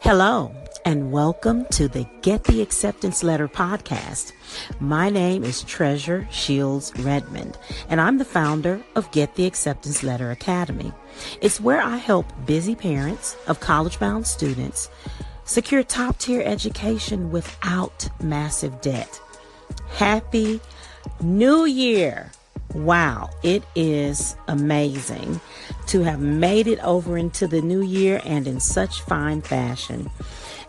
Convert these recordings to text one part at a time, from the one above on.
Hello, and welcome to the Get the Acceptance Letter podcast. My name is Treasure Shields Redmond, and I'm the founder of Get the Acceptance Letter Academy. It's where I help busy parents of college bound students secure top tier education without massive debt. Happy New Year! Wow, it is amazing to have made it over into the new year and in such fine fashion.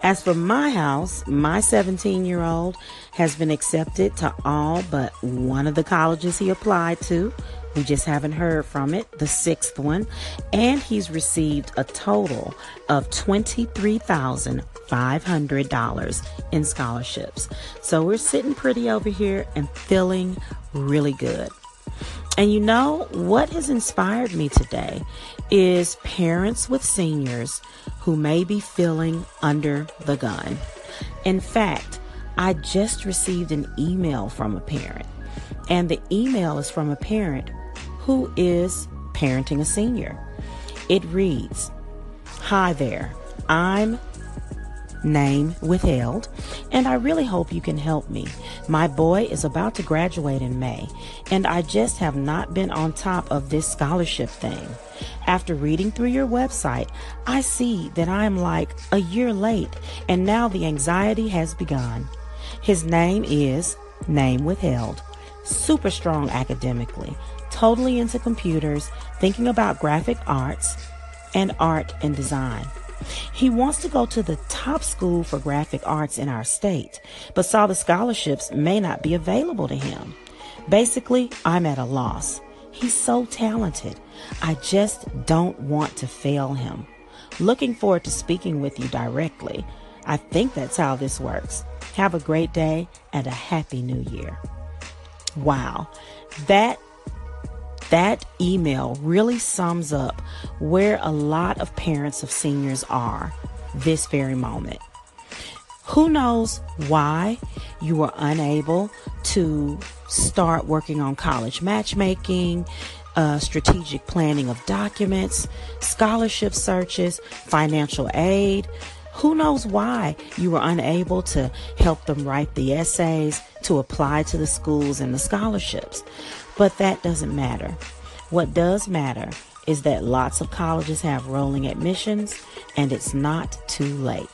As for my house, my 17 year old has been accepted to all but one of the colleges he applied to. We just haven't heard from it, the sixth one, and he's received a total of $23,500 in scholarships. So we're sitting pretty over here and feeling really good. And you know what has inspired me today is parents with seniors who may be feeling under the gun. In fact, I just received an email from a parent, and the email is from a parent who is parenting a senior. It reads Hi there, I'm name withheld, and I really hope you can help me. My boy is about to graduate in May, and I just have not been on top of this scholarship thing. After reading through your website, I see that I am like a year late, and now the anxiety has begun. His name is Name Withheld, super strong academically, totally into computers, thinking about graphic arts and art and design. He wants to go to the top school for graphic arts in our state, but saw the scholarships may not be available to him. Basically, I'm at a loss. He's so talented. I just don't want to fail him. Looking forward to speaking with you directly. I think that's how this works. Have a great day and a happy new year. Wow. That that email really sums up where a lot of parents of seniors are this very moment. Who knows why you were unable to start working on college matchmaking, uh, strategic planning of documents, scholarship searches, financial aid. Who knows why you were unable to help them write the essays to apply to the schools and the scholarships? But that doesn't matter. What does matter is that lots of colleges have rolling admissions and it's not too late.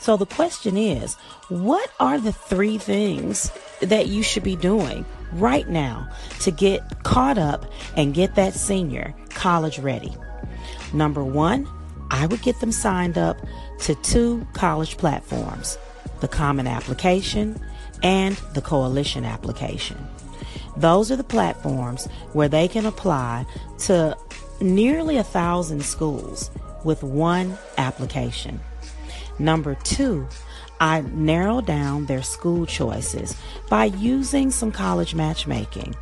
So the question is, what are the three things that you should be doing right now to get caught up and get that senior college ready? Number one, I would get them signed up to two college platforms, the Common Application and the Coalition Application. Those are the platforms where they can apply to nearly a thousand schools with one application. Number two, I narrow down their school choices by using some college matchmaking.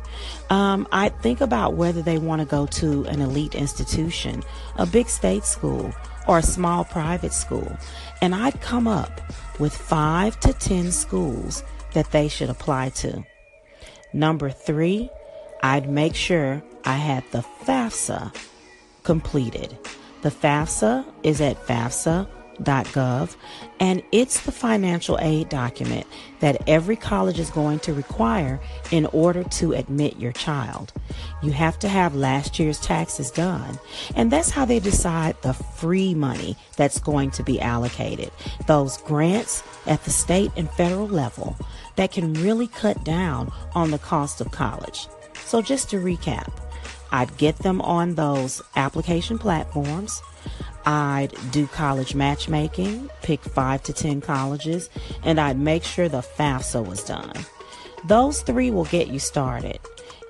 Um, I think about whether they want to go to an elite institution, a big state school, or a small private school. And I'd come up with five to ten schools that they should apply to. Number three, I'd make sure I had the FAFSA completed. The FAFSA is at FAFSA.gov, and it's the financial aid document that every college is going to require in order to admit your child. You have to have last year's taxes done, and that's how they decide the free money that's going to be allocated. Those grants at the state and federal level that can really cut down on the cost of college. So, just to recap, I'd get them on those application platforms. I'd do college matchmaking, pick five to 10 colleges, and I'd make sure the FAFSA was done. Those three will get you started.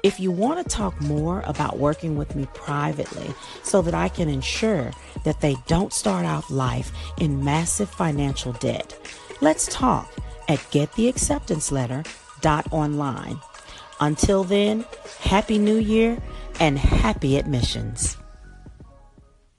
If you want to talk more about working with me privately so that I can ensure that they don't start out life in massive financial debt, let's talk at gettheacceptanceletter.online. Until then, Happy New Year and happy admissions.